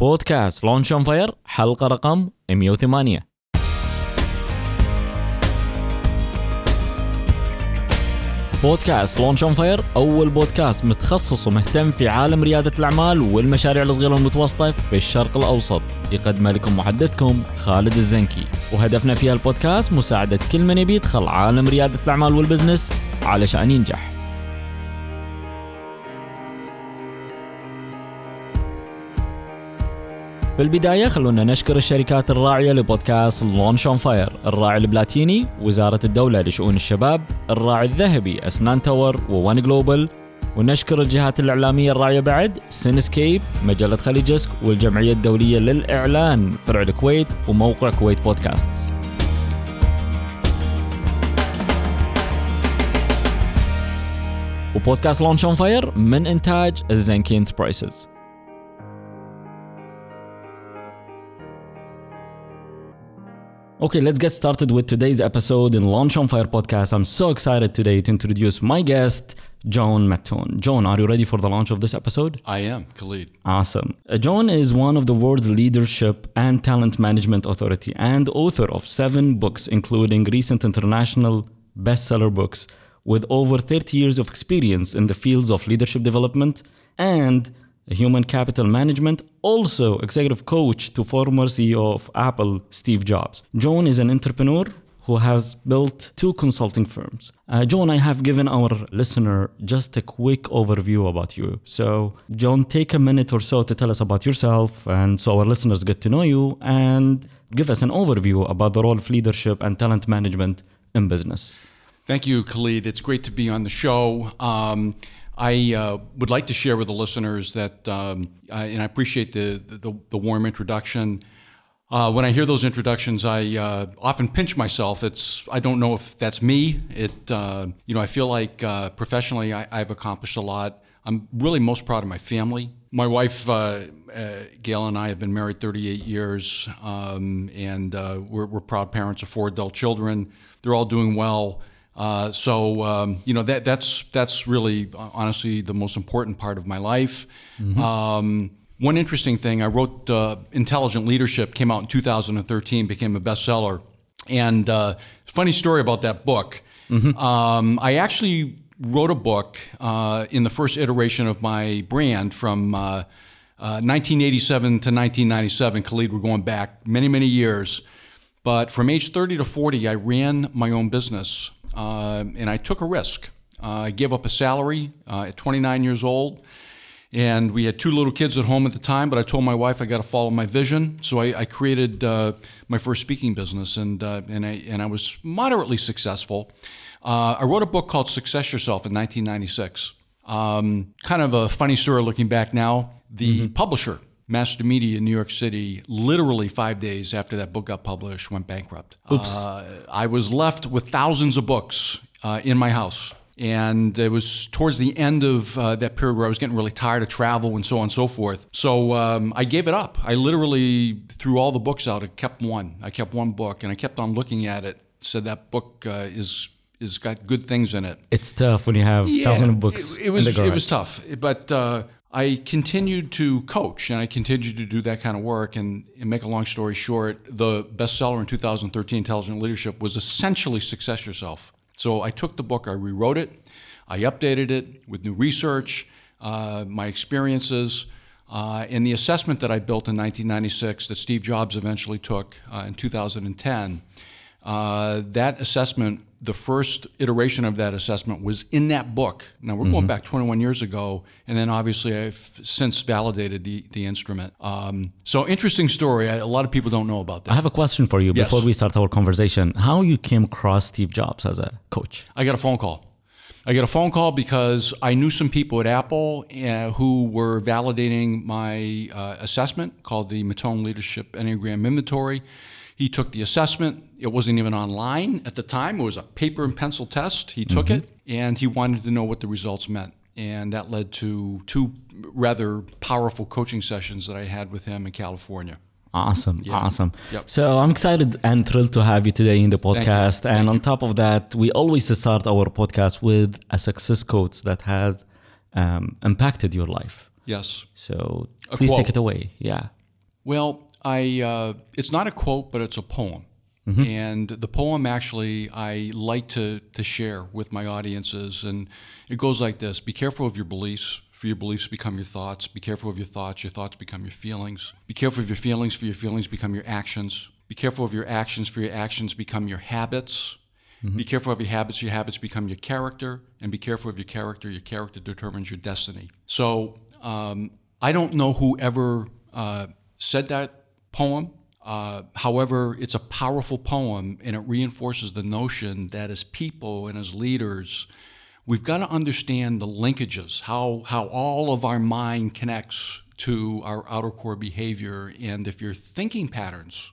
بودكاست لونش اون فاير حلقة رقم 108 بودكاست لونش اون فاير أول بودكاست متخصص ومهتم في عالم ريادة الأعمال والمشاريع الصغيرة والمتوسطة في الشرق الأوسط. يقدم لكم محدثكم خالد الزنكي. وهدفنا في البودكاست مساعدة كل من يبي يدخل عالم ريادة الأعمال والبزنس علشان ينجح. في البداية خلونا نشكر الشركات الراعية لبودكاست لونش اون فاير الراعي البلاتيني وزارة الدولة لشؤون الشباب الراعي الذهبي أسنان تاور وون جلوبال ونشكر الجهات الإعلامية الراعية بعد سينسكيب مجلة خليجسك والجمعية الدولية للإعلان فرع الكويت وموقع كويت بودكاست وبودكاست لونش اون فاير من إنتاج الزنكي انتربرايزز Okay, let's get started with today's episode in Launch on Fire podcast. I'm so excited today to introduce my guest, Joan Mattone. Joan, are you ready for the launch of this episode? I am, Khalid. Awesome. Uh, Joan is one of the world's leadership and talent management authority and author of seven books, including recent international bestseller books, with over 30 years of experience in the fields of leadership development and human capital management, also executive coach to former CEO of Apple, Steve Jobs. Joan is an entrepreneur who has built two consulting firms. Uh, Joan, I have given our listener just a quick overview about you. So, Joan, take a minute or so to tell us about yourself, and so our listeners get to know you, and give us an overview about the role of leadership and talent management in business. Thank you, Khalid. It's great to be on the show. Um, I uh, would like to share with the listeners that, um, I, and I appreciate the, the, the warm introduction. Uh, when I hear those introductions, I uh, often pinch myself. It's I don't know if that's me. It uh, you know I feel like uh, professionally I, have accomplished a lot. I'm really most proud of my family. My wife uh, Gail and I have been married 38 years, um, and we're, we're proud parents of four adult children. They're all doing well. Uh, so um, you know that that's that's really honestly the most important part of my life. Mm-hmm. Um, one interesting thing I wrote, uh, "Intelligent Leadership," came out in 2013, became a bestseller, and uh, funny story about that book. Mm-hmm. Um, I actually wrote a book uh, in the first iteration of my brand from. 1987 uh, to 1997, Khalid, we're going back many, many years. But from age 30 to 40, I ran my own business uh, and I took a risk. Uh, I gave up a salary uh, at 29 years old, and we had two little kids at home at the time. But I told my wife I got to follow my vision, so I, I created uh, my first speaking business, and uh, and I and I was moderately successful. I wrote a book called Success Yourself in 1996. Um, kind of a funny story looking back now. The mm-hmm. publisher Master Media in New York City, literally five days after that book got published, went bankrupt. Oops. Uh, I was left with thousands of books uh, in my house. And it was towards the end of uh, that period where I was getting really tired of travel and so on and so forth. So um, I gave it up. I literally threw all the books out. I kept one. I kept one book, and I kept on looking at it. Said that book uh, is is got good things in it. It's tough when you have yeah, thousands of books. It, it was it was tough, but uh, I continued to coach and I continued to do that kind of work. And, and, make a long story short, the bestseller in 2013, Intelligent Leadership, was essentially Success Yourself. So I took the book, I rewrote it, I updated it with new research, uh, my experiences, uh, and the assessment that I built in 1996 that Steve Jobs eventually took uh, in 2010. Uh, that assessment, the first iteration of that assessment was in that book. Now, we're mm-hmm. going back 21 years ago, and then obviously I've since validated the, the instrument. Um, so, interesting story. I, a lot of people don't know about that. I have a question for you yes. before we start our conversation. How you came across Steve Jobs as a coach? I got a phone call. I got a phone call because I knew some people at Apple uh, who were validating my uh, assessment called the Mattone Leadership Enneagram Inventory. He took the assessment. It wasn't even online at the time. It was a paper and pencil test. He took mm-hmm. it and he wanted to know what the results meant. And that led to two rather powerful coaching sessions that I had with him in California. Awesome, yeah. awesome. Yep. So I'm excited and thrilled to have you today in the podcast. Thank and Thank on top of that, we always start our podcast with a success quote that has um, impacted your life. Yes. So please take it away. Yeah. Well, I uh, it's not a quote, but it's a poem. And the poem actually I like to to share with my audiences, and it goes like this: Be careful of your beliefs, for your beliefs become your thoughts. Be careful of your thoughts, your thoughts become your feelings. Be careful of your feelings, for your feelings become your actions. Be careful of your actions, for your actions become your habits. Be careful of your habits, your habits become your character. And be careful of your character, your character determines your destiny. So um, I don't know who ever uh, said that poem. Uh, however, it's a powerful poem and it reinforces the notion that as people and as leaders, we've got to understand the linkages, how, how all of our mind connects to our outer core behavior. And if your thinking patterns,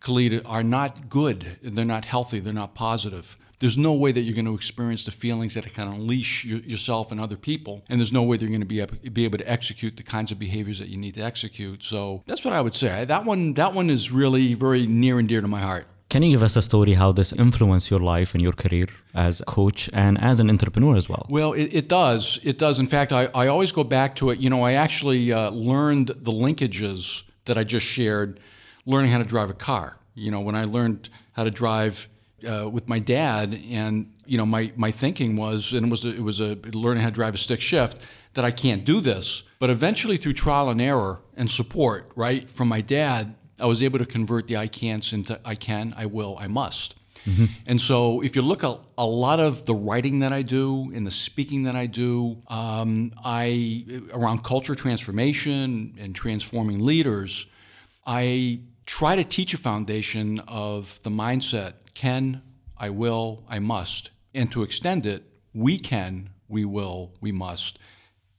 Khalid, are not good, they're not healthy, they're not positive, there's no way that you're going to experience the feelings that can unleash your, yourself and other people. And there's no way they're going to be able, be able to execute the kinds of behaviors that you need to execute. So that's what I would say. That one, that one is really very near and dear to my heart. Can you give us a story how this influenced your life and your career as a coach and as an entrepreneur as well? Well, it, it does. It does. In fact, I, I always go back to it. You know, I actually uh, learned the linkages that I just shared learning how to drive a car. You know, when I learned how to drive uh, with my dad, and you know, my, my thinking was, and it was a, it was a learning how to drive a stick shift, that I can't do this. But eventually, through trial and error and support, right, from my dad, I was able to convert the I can'ts into I can, I will, I must. And so, if you look at a lot of the writing that I do and the speaking that I do, um, I around culture transformation and transforming leaders, I try to teach a foundation of the mindset can, I will, I must, and to extend it, we can, we will, we must.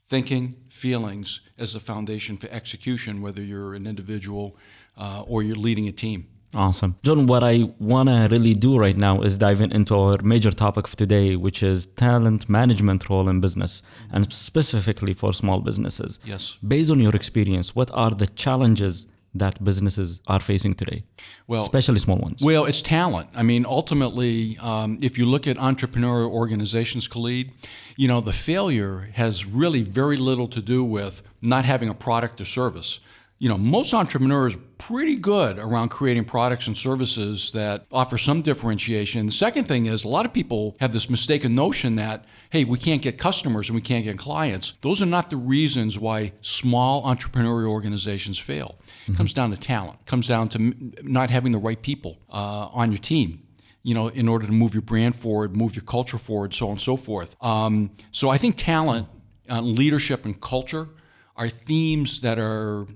Thinking, feelings as the foundation for execution, whether you're an individual uh, or you're leading a team. Awesome. John, what I want to really do right now is dive in into our major topic of today, which is talent management role in business, and specifically for small businesses. Yes. Based on your experience, what are the challenges that businesses are facing today, Well, especially small ones? Well, it's talent. I mean, ultimately, um, if you look at entrepreneurial organizations, Khalid, you know, the failure has really very little to do with not having a product or service. You know, most entrepreneurs are pretty good around creating products and services that offer some differentiation. The second thing is a lot of people have this mistaken notion that, hey, we can't get customers and we can't get clients. Those are not the reasons why small entrepreneurial organizations fail. It comes down to talent. It comes down to not having the right people uh, on your team you know, in order to move your brand forward, move your culture forward, so on and so forth. Um, so I think talent, uh, leadership, and culture are themes that are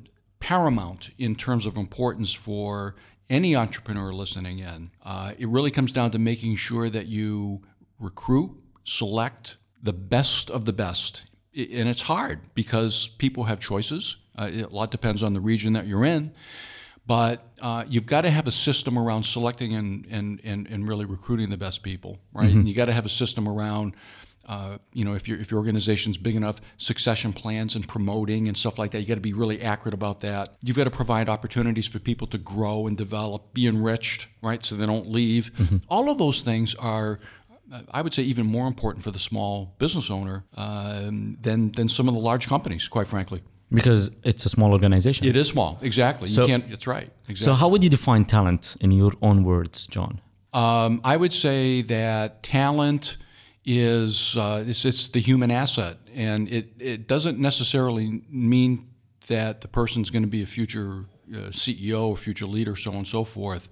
paramount in terms of importance for any entrepreneur listening in. Uh, it really comes down to making sure that you recruit, select the best of the best. And it's hard because people have choices. Uh, a lot depends on the region that you're in. But uh, you've got to have a system around selecting and, and, and, and really recruiting the best people, right? And you got to have a system around, uh, you know, if, your if your organization's big enough, succession plans and promoting and stuff like that. You got to be really accurate about that. You've got to provide opportunities for people to grow and develop, be enriched, right? So they don't leave. All of those things are. uh, I would say even more important for the small business owner um, than than some of the large companies, quite frankly. Because it's a small organization. It is small, exactly. So- you can't. That's right. Exactly. So, how would you define talent in your own words, John? Um, I would say that talent is uh, it's, it's the human asset, and it, it doesn't necessarily mean that the person's going to be a future uh, CEO or future leader, so on and so forth.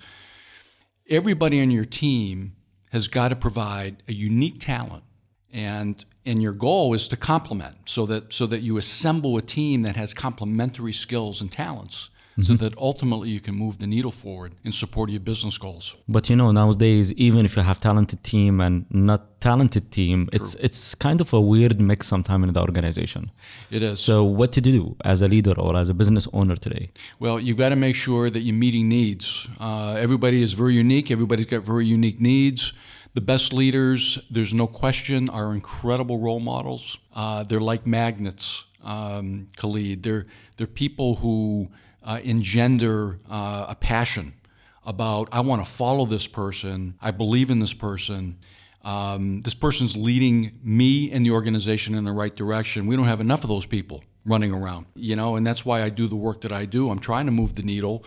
Everybody on your team has got to provide a unique talent, and and your goal is to complement so that so that you assemble a team that has complementary skills and talents. So that ultimately you can move the needle forward in support of your business goals. But you know, nowadays, even if you have talented team and not talented team, it's it's kind of a weird mix sometime in the organization. It is. So, what to do as a leader or as a business owner today? Well, you've got to make sure that you're meeting needs. Uh, everybody is very unique. Everybody's got very unique needs. The best leaders, there's no question, are incredible role models. Uh, they're like magnets, um, Khalid. They're, they're people who uh, engender uh, a passion about, I want to follow this person, I believe in this person. Um, this person's leading me and the organization in the right direction. We don't have enough of those people running around, you know, and that's why I do the work that I do. I'm trying to move the needle.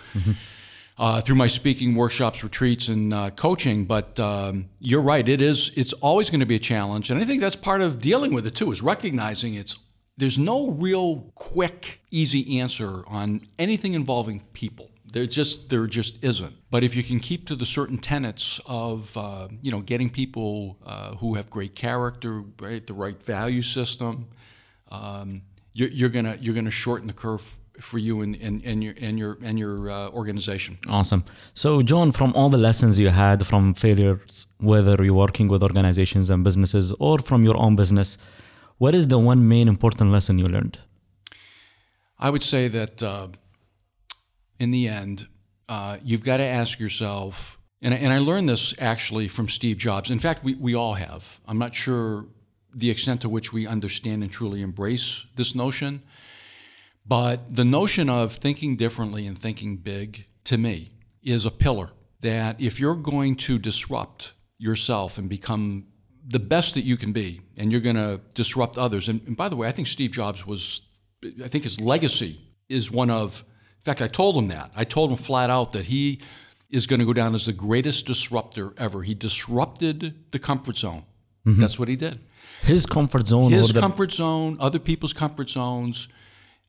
Uh, through my speaking workshops, retreats, and uh, coaching, but um, you're right. It is. It's always going to be a challenge, and I think that's part of dealing with it too. Is recognizing it's there's no real quick, easy answer on anything involving people. There just there just isn't. But if you can keep to the certain tenets of uh, you know getting people uh, who have great character, right, the right value system, um, you're, you're gonna you're gonna shorten the curve for you and, and, and your and your and your uh, organization. Awesome. So, John, from all the lessons you had from failures, whether you're working with organizations and businesses or from your own business, what is the one main important lesson you learned? I would say that uh, in the end, uh, you've got to ask yourself, and, and I learned this actually from Steve Jobs. In fact, we, we all have. I'm not sure the extent to which we understand and truly embrace this notion. But the notion of thinking differently and thinking big, to me, is a pillar that if you're going to disrupt yourself and become the best that you can be, and you're going to disrupt others, and, and by the way, I think Steve Jobs was, I think his legacy is one of, in fact, I told him that. I told him flat out that he is going to go down as the greatest disruptor ever. He disrupted the comfort zone. Mm-hmm. That's what he did. His comfort zone. His comfort zone, other people's comfort zones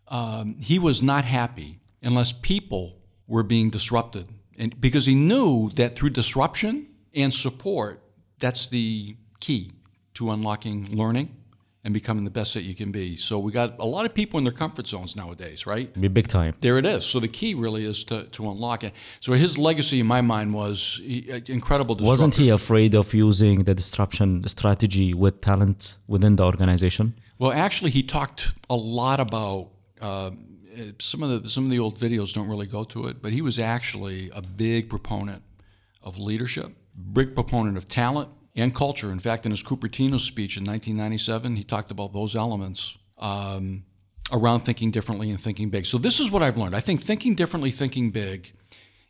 um, he was not happy unless people were being disrupted. And because he knew that through disruption and support, that's the key to unlocking learning and becoming the best that you can be. So we got a lot of people in their comfort zones nowadays, right? Be big time. There it is. So the key really is to, to unlock it. So his legacy in my mind was uh, incredible. Disruptor. Wasn't he afraid of using the disruption strategy with talent within the organization? Well, actually, he talked a lot about uh, some of the some of the old videos don't really go to it, but he was actually a big proponent of leadership, big proponent of talent and culture. In fact, in his Cupertino speech in 1997, he talked about those elements um, around thinking differently and thinking big. So this is what I've learned. I think thinking differently, thinking big.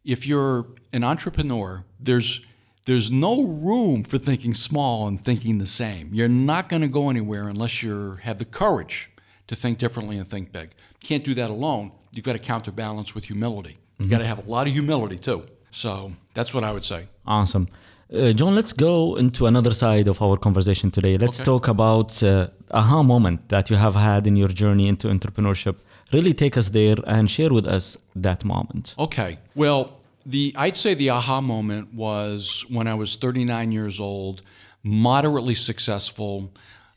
If you're an entrepreneur, there's there's no room for thinking small and thinking the same. You're not going to go anywhere unless you have the courage to think differently and think big. Can't do that alone. You've got to counterbalance with humility. You've got to have a lot of humility too. So that's what I would say. Awesome. Uh, John, let's go into another side of our conversation today. Let's okay. talk about uh, aha moment that you have had in your journey into entrepreneurship. Really take us there and share with us that moment. Okay. Well, the I'd say the aha moment was when I was 39 years old, moderately successful,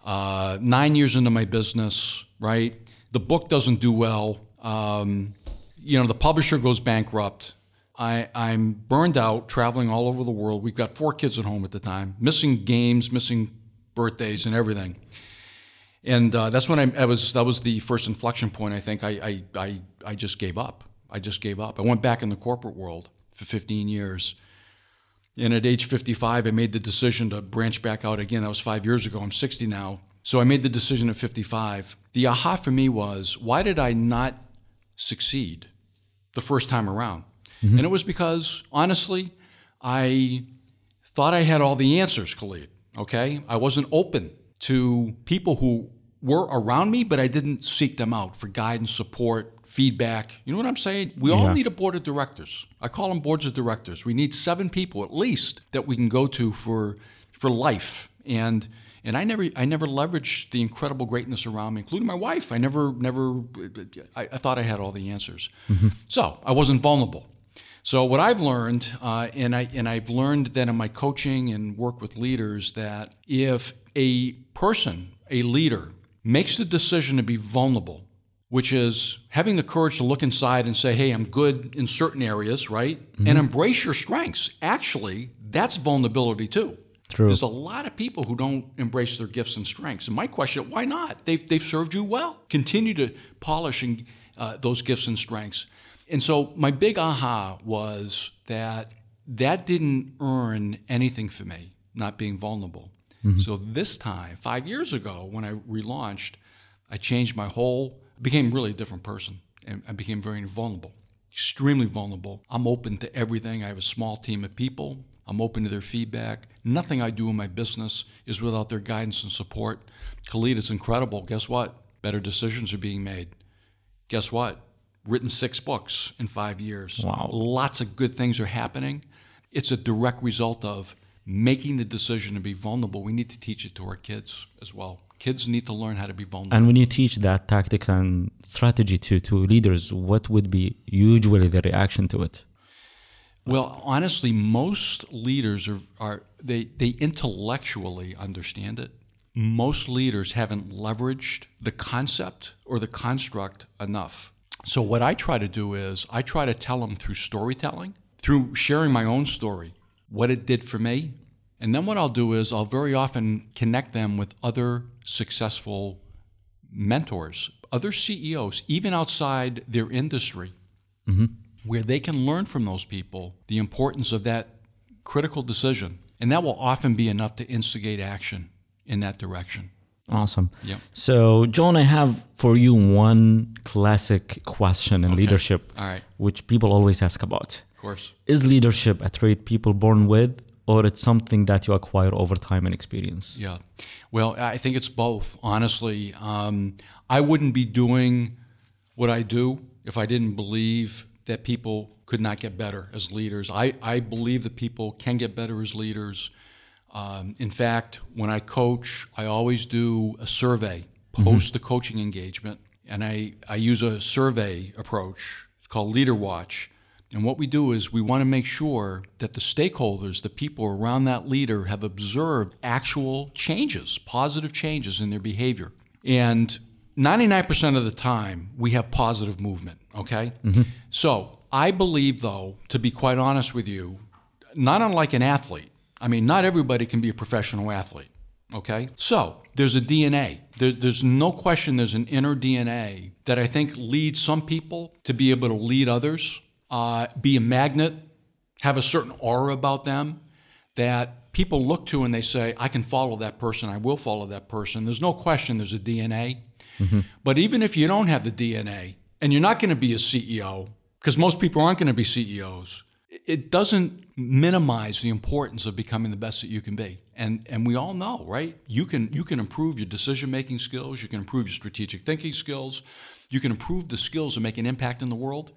uh, nine years into my business, right? The book doesn't do well. Um, you know, the publisher goes bankrupt. I, I'm burned out traveling all over the world. We've got four kids at home at the time, missing games, missing birthdays, and everything. And uh, that's when I, I, was. That was the first inflection point. I think I, I, I, I just gave up. I just gave up. I went back in the corporate world for 15 years. And at age 55, I made the decision to branch back out again. That was five years ago. I'm 60 now. So I made the decision at 55. The aha for me was why did I not succeed the first time around? Mm-hmm. And it was because, honestly, I thought I had all the answers, Khalid. Okay? I wasn't open to people who were around me, but I didn't seek them out for guidance, support, feedback. You know what I'm saying? We yeah. all need a board of directors. I call them boards of directors. We need seven people at least that we can go to for for life. And and I never I never leveraged the incredible greatness around me, including my wife. I never never I, I thought I had all the answers, mm-hmm. so I wasn't vulnerable. So what I've learned, uh, and I and I've learned that in my coaching and work with leaders, that if a person, a leader, makes the decision to be vulnerable, which is having the courage to look inside and say, "Hey, I'm good in certain areas," right, mm-hmm. and embrace your strengths. Actually, that's vulnerability too. True. There's a lot of people who don't embrace their gifts and strengths. And my question, why not? They've, they've served you well. Continue to polish and, uh, those gifts and strengths. And so my big aha was that that didn't earn anything for me, not being vulnerable. Mm-hmm. So this time, five years ago, when I relaunched, I changed my whole, became really a different person. And I became very vulnerable, extremely vulnerable. I'm open to everything. I have a small team of people. I'm open to their feedback. Nothing I do in my business is without their guidance and support. Khalid, it's incredible. Guess what? better decisions are being made. Guess what? Written six books in five years. Wow. Lots of good things are happening. It's a direct result of making the decision to be vulnerable. We need to teach it to our kids as well. Kids need to learn how to be vulnerable. And when you teach that tactic and strategy to, to leaders, what would be usually the reaction to it? Well, honestly, most leaders are, are they, they intellectually understand it. Most leaders haven't leveraged the concept or the construct enough. So what I try to do is I try to tell them through storytelling, through sharing my own story, what it did for me. And then what I'll do is I'll very often connect them with other successful mentors, other CEOs, even outside their industry, mm-hmm. where they can learn from those people the importance of that critical decision. And that will often be enough to instigate action in that direction. Awesome. Yep. So, John, I have for you one classic question in leadership, All right. which people always ask about. Of course. Is leadership a trait people born with, or it's something that you acquire over time and experience? Yeah. Well, I think it's both, honestly. Um, I wouldn't be doing what I do if I didn't believe that people could not get better as leaders. I, I believe that people can get better as leaders. Um, in fact, when I coach, I always do a survey post the coaching engagement, and I, I use a survey approach. It's called Leader Watch. And what we do is we want to make sure that the stakeholders, the people around that leader, have observed actual changes, positive changes in their behavior. And 99% of the time, we have positive movement, okay? So I believe, though, to be quite honest with you, not unlike an athlete, I mean, not everybody can be a professional athlete, okay? So there's a DNA. There, there's no question there's an inner DNA that I think leads some people to be able to lead others, uh, be a magnet, have a certain aura about them that people look to and they say, I can follow that person, I will follow that person. There's no question there's a DNA. But even if you don't have the DNA and you're not going to be a CEO, because most people aren't going to be CEOs, it doesn't minimize the importance of becoming the best that you can be. And and we all know, right? You can you can improve your decision making skills, you can improve your strategic thinking skills, you can improve the skills to make an impact in the world,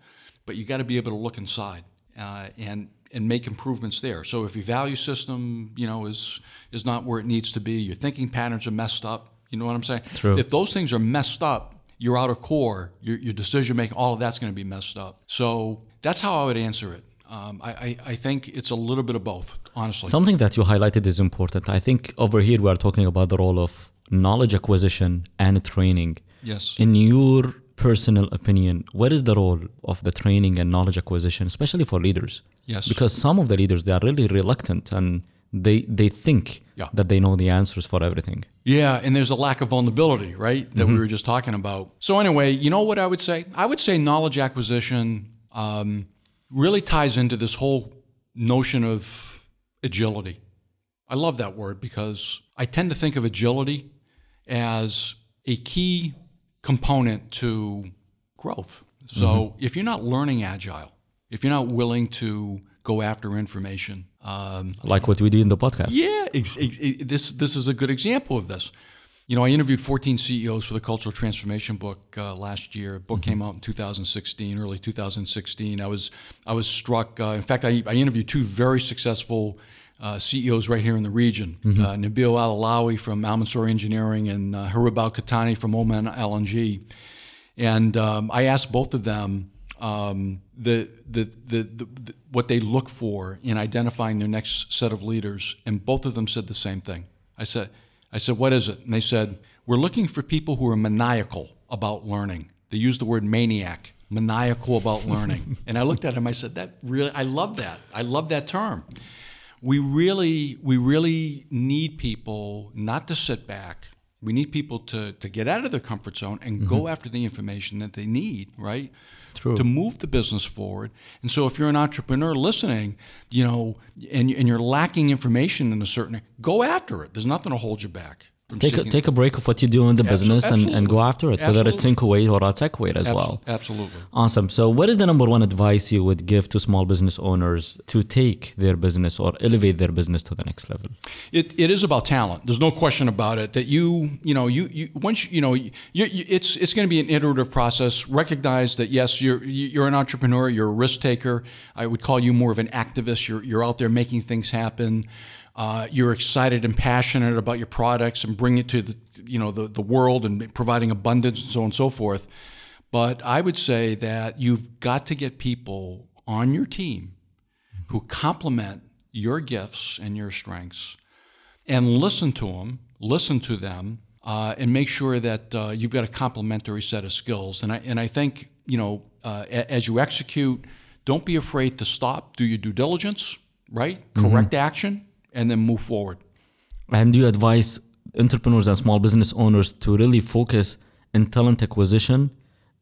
but you got to be able to look inside uh, and and make improvements there. So if your value system, you know, is is not where it needs to be, your thinking patterns are messed up. You know what I'm saying? True. If those things are messed up, you're out of core. Your, your decision making, all of that's going to be messed up. So that's how I would answer it. Um, I, I, think it's a little bit of both, honestly. Something that you highlighted is important. I think over here we are talking about the role of knowledge acquisition and training. yes. In your personal opinion, what is the role of the training and knowledge acquisition, especially for leaders? Yes. Because some of the leaders they are really reluctant and they they think Yeah. that they know the answers for everything. Yeah, and there's a lack of vulnerability, right? That we were just talking about. So anyway, you know what I would say? I would say knowledge acquisition um, really ties into this whole notion of agility. I love that word because I tend to think of agility as a key component to growth. So if you're not learning agile, if you're not willing to go after information, um, Like what we do in the podcast. yeah, ex- ex- this this is a good example of this. You know, I interviewed 14 CEOs for the Cultural Transformation book uh, last year. The book came out in 2016, early 2016. I was I was struck. Uh, in fact, I, I interviewed two very successful uh, CEOs right here in the region: uh, Nabil Al Alawi from Al Mansour Engineering and uh, Harib Al Kitani from Oman LNG. And um, I asked both of them um, the, the, the, the what they look for in identifying their next set of leaders, and both of them said the same thing. I said, I said, what is it? And they said, we're looking for people who are maniacal about learning. They used the word maniac, maniacal about learning. and I looked at him. I said, that really, I love that. I love that term. We really, we really need people not to sit back. We need people to, to get out of their comfort zone and go mm-hmm. after the information that they need, right? True. To move the business forward. And so if you're an entrepreneur listening, you know, and, and you're lacking information in a certain, go after it. There's nothing to hold you back. From Take a, take a break of what you do in the business and, and go after it, whether it's in Kuwait or outside Kuwait as well. Absolutely. Awesome. So, what is the number one advice you would give to small business owners to take their business or elevate their business to the next level? It, it is about talent. There's no question about it. That you you know you, you once you, you know you, you, it's it's going to be an iterative process. Recognize that yes, you're you're an entrepreneur. You're a risk taker. I would call you more of an activist. You're you're out there making things happen. Uh, you're excited and passionate about your products and bring it to the you know the, the world and providing abundance and so on and so forth. But I would say that you've got to get people on your team who complement your gifts and your strengths and listen to them, listen to them, uh, and make sure that uh, you've got a complementary set of skills. And I, and I think, you know, uh, a- as you execute, don't be afraid to stop, do your due diligence, right? Correct action, and then move forward. And do you advise entrepreneurs and small business owners to really focus in talent acquisition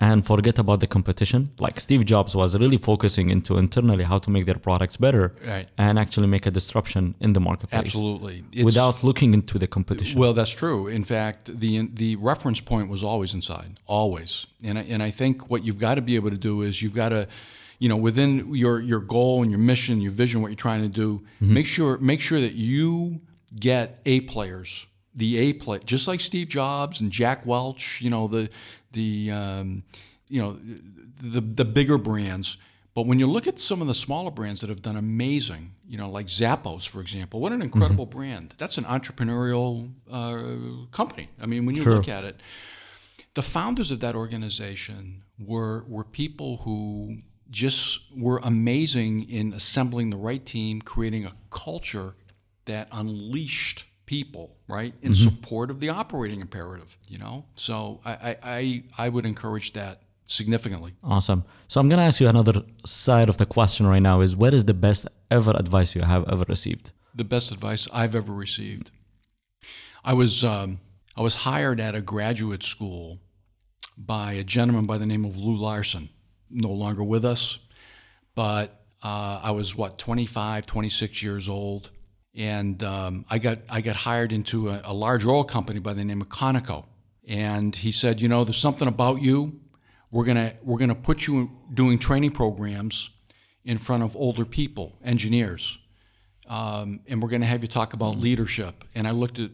and forget about the competition? Like Steve Jobs was really focusing into internally how to make their products better Right. and actually make a disruption in the marketplace Absolutely. It's- without looking into the competition. Well, that's true. In fact, the the reference point was always inside, always. And I, and I think what you've got to be able to do is you've got to, you know, within your your goal and your mission, your vision, what you're trying to do, make sure make sure that you get A players, the A play, just like Steve Jobs and Jack Welch. You know the the um, you know the the bigger brands. But when you look at some of the smaller brands that have done amazing, you know, like Zappos, for example, what an incredible brand. That's an entrepreneurial uh, company. I mean, when you look at it, the founders of that organization were were people who just were amazing in assembling the right team, creating a culture that unleashed people, right, in support of the operating imperative. You know, so I I, I, I would encourage that significantly. Awesome. So I'm going to ask you another side of the question right now is what is the best ever advice you have ever received? the best advice I've ever received. I was um, I was hired at a graduate school by a gentleman by the name of Lou Larson, no longer with us, but uh, I was what 25, 26 years old, and um, I got I got hired into a, a large oil company by the name of Conoco, and he said, you know, there's something about you. We're gonna we're gonna put you doing training programs in front of older people, engineers um, and we're going to have you talk about leadership. And I looked at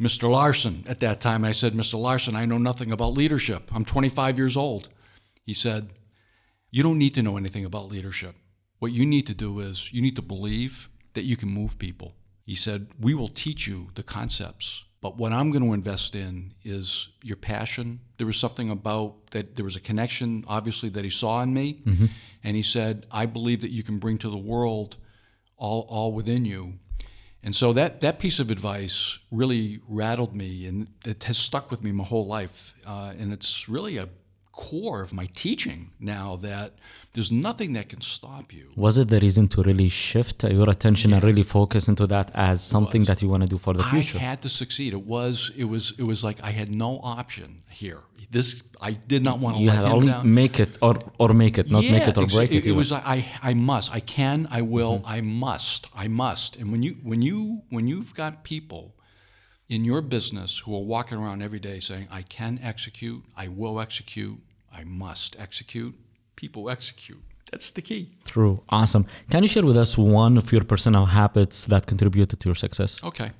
Mr. Larson at that time. And I said, Mr. Larson, I know nothing about leadership. I'm 25 years old. He said, You don't need to know anything about leadership. What you need to do is you need to believe that you can move people. He said, We will teach you the concepts. But what I'm going to invest in is your passion. There was something about that, there was a connection, obviously, that he saw in me. And he said, I believe that you can bring to the world all, all within you. And so that, that piece of advice really rattled me and it has stuck with me my whole life. Uh, and it's really a core of my teaching now that there's nothing that can stop you. Was it the reason to really shift your attention and really focus into that as something that you want to do for the future? I had to succeed. It was it was it was like I had no option here. This I did not want to you let had only down. make it or or make it, not make it or break it. It, even. was I I must. I can. I will. Mm-hmm. I must. I must. And when you when you when you've got people in your business who are walking around every day saying, "I can execute. I will execute. I must execute." People execute. That's the key. True. Awesome. Can you share with us one of your personal habits that contributed to your success? Okay.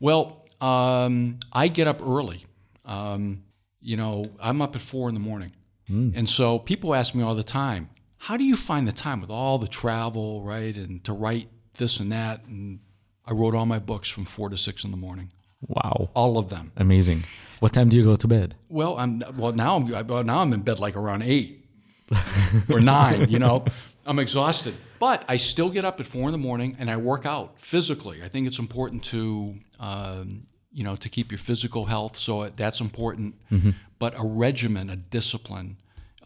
Well, um, I get up early. Um, you know, I'm up at four in the morning. And so people ask me all the time, how do you find the time with all the travel, right? And to write this and that. And I wrote all my books from four to six in the morning, Wow. all of them. Amazing. What time do you go to bed? Well, I'm well now. I'm well, now I'm in bed like around eight or nine. You know, I'm exhausted, but I still get up at four in the morning and I work out physically. I think it's important to um, you know to keep your physical health, so that's important. But a regimen, a discipline,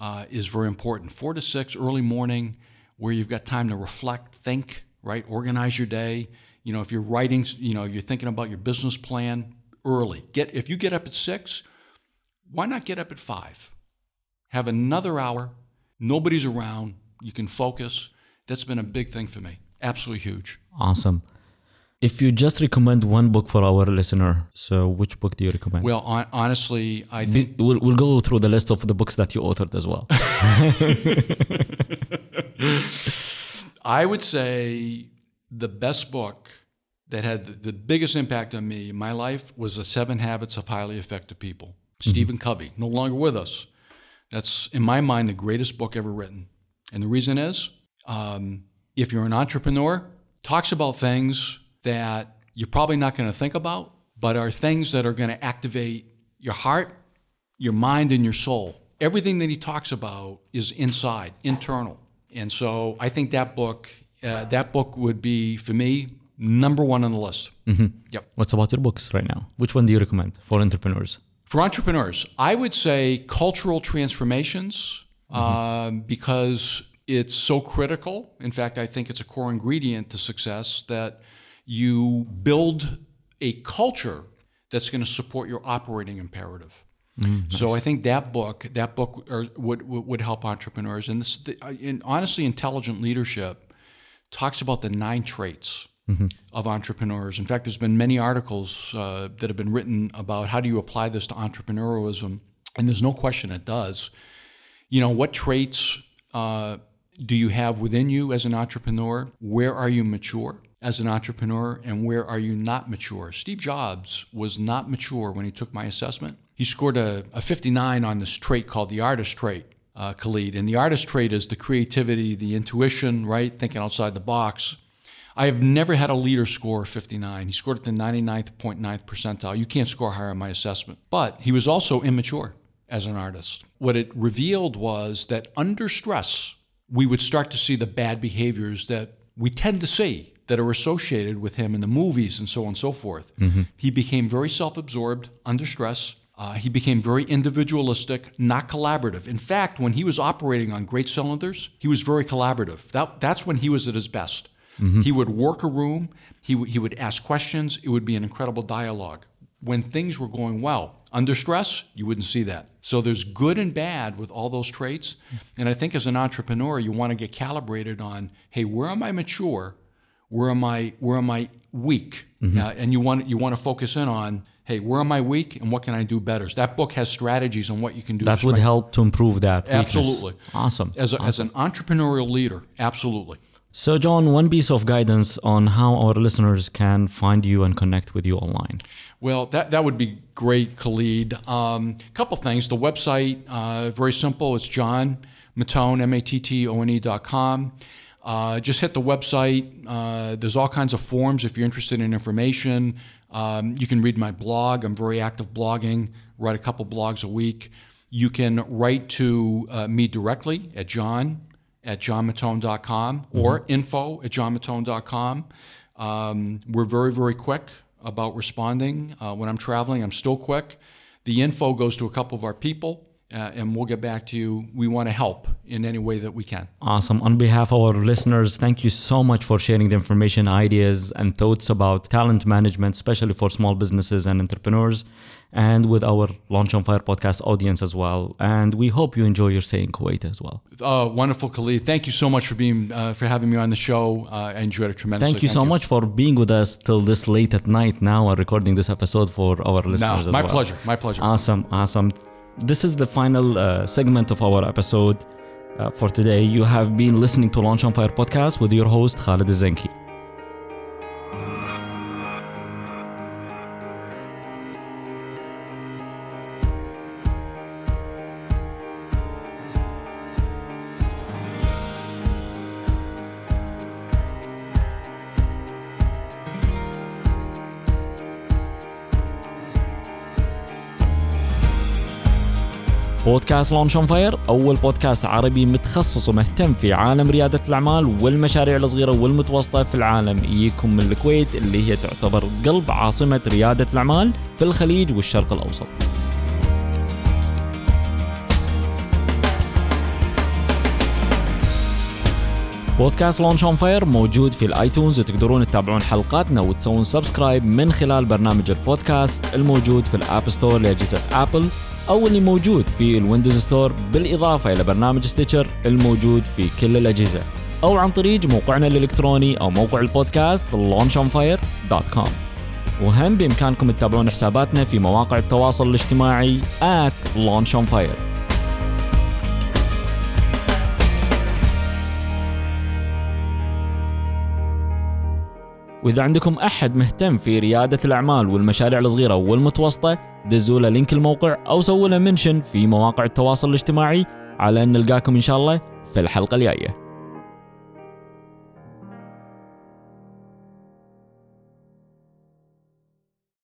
uh, is very important. Four to six early morning, where you've got time to reflect, think, right, organize your day. You know, if you're writing, you know, you're thinking about your business plan early. Get if you get up at six, why not get up at five? Have another hour. Nobody's around. You can focus. That's been a big thing for me. Absolutely huge. Awesome. if you just recommend one book for our listener, so which book do you recommend? Well, hon- honestly, I think we'll, we'll go through the list of the books that you authored as well. I would say the best book that had the, biggest impact on me in my life was The Seven Habits of Highly Effective People. Stephen Covey, no longer with us. That's, in my mind, the greatest book ever written. And the reason is um, if you're an entrepreneur, talks about things that you're probably not going to think about, but are things that are going to activate your heart, your mind, and your soul. Everything that he talks about is inside, internal. And so I think that book, uh, that book would be for me number one on the list. Yep. What's about your books right now? Which one do you recommend for entrepreneurs? For entrepreneurs, I would say cultural transformations um, because it's so critical. In fact, I think it's a core ingredient to success that you build a culture that's going to support your operating imperative. So I think that book, that book, or, would would would help entrepreneurs. And this, the, uh, in, honestly, intelligent leadership talks about the nine traits of entrepreneurs. In fact, there's been many articles uh, that have been written about how do you apply this to entrepreneurialism, and there's no question it does. You know, what traits uh, do you have within you as an entrepreneur? Where are you mature as an entrepreneur, and where are you not mature? Steve Jobs was not mature when he took my assessment. He scored a, a 59 on this trait called the artist trait, uh, Khalid. And the artist trait is the creativity, the intuition, right? Thinking outside the box. I have never had a leader score 59. He scored at the 99.9th percentile. You can't score higher on my assessment. But he was also immature as an artist. What it revealed was that under stress, we would start to see the bad behaviors that we tend to see that are associated with him in the movies and so on and so forth. He became very self absorbed under stress. Uh, he became very individualistic, not collaborative. In fact, when he was operating on great cylinders, he was very collaborative. That, that's when he was at his best. He would work a room, he, w- he would ask questions, it would be an incredible dialogue. When things were going well, under stress, you wouldn't see that. So there's good and bad with all those traits. And I think as an entrepreneur, you want to get calibrated on hey, where am I mature? Where am I where am I weak? Uh, and you want you want to focus in on hey, where am I weak and what can I do better? So that book has strategies on what you can do. That would help to improve that. weakness. Absolutely. Awesome. As, a, as an entrepreneurial leader, absolutely. So, John, one piece of guidance on how our listeners can find you and connect with you online. Well, that, that would be great, Khalid. A um, couple things. The website, uh, very simple. It's John Mattone, M-A-T-T-O-N-E dot com. Uh, just hit the website. Uh, there's all kinds of forms if you're interested in information. Um, you can read my blog. I'm very active blogging, write a couple blogs a week. You can write to uh, me directly at john at johnmattone.com or info at johnmattone.com. Um, we're very, very quick about responding. Uh, when I'm traveling, I'm still quick. The info goes to a couple of our people, uh, and we'll get back to you. We want to help in any way that we can. Awesome. On behalf of our listeners, thank you so much for sharing the information, ideas, and thoughts about talent management, especially for small businesses and entrepreneurs, and with our Launch on Fire podcast audience as well. And we hope you enjoy your stay in Kuwait as well. Uh, wonderful, Khalid. Thank you so much for being uh, for having me on the show. Uh, I enjoyed it tremendously. Thank you so much for being with us till this late at night now and recording this episode for our No, listeners as my well. pleasure. My pleasure. Awesome, awesome. This is the final uh, segment of our episode uh, for today. You have been listening to Launch on Fire podcast with your host Khalid Zenki. بودكاست لونش اون فاير أول بودكاست عربي متخصص ومهتم في عالم ريادة الأعمال والمشاريع الصغيرة والمتوسطة في العالم يجيكم من الكويت اللي هي تعتبر قلب عاصمة ريادة الأعمال في الخليج والشرق الأوسط. بودكاست لونش اون فاير موجود في الآيتونز وتقدرون تتابعون حلقاتنا وتسوون سبسكرايب من خلال برنامج البودكاست الموجود في الاب ستور لأجهزة ابل أو اللي موجود في الويندوز ستور بالإضافة إلى برنامج ستيتشر الموجود في كل الأجهزة. أو عن طريق موقعنا الإلكتروني أو موقع البودكاست launchonfire.com وهم بإمكانكم تتابعون حساباتنا في مواقع التواصل الاجتماعي at launchonfire. وإذا عندكم أحد مهتم في ريادة الأعمال والمشاريع الصغيرة والمتوسطة دزوا له لينك الموقع أو سووا له منشن في مواقع التواصل الاجتماعي على أن نلقاكم إن شاء الله في الحلقة الجاية.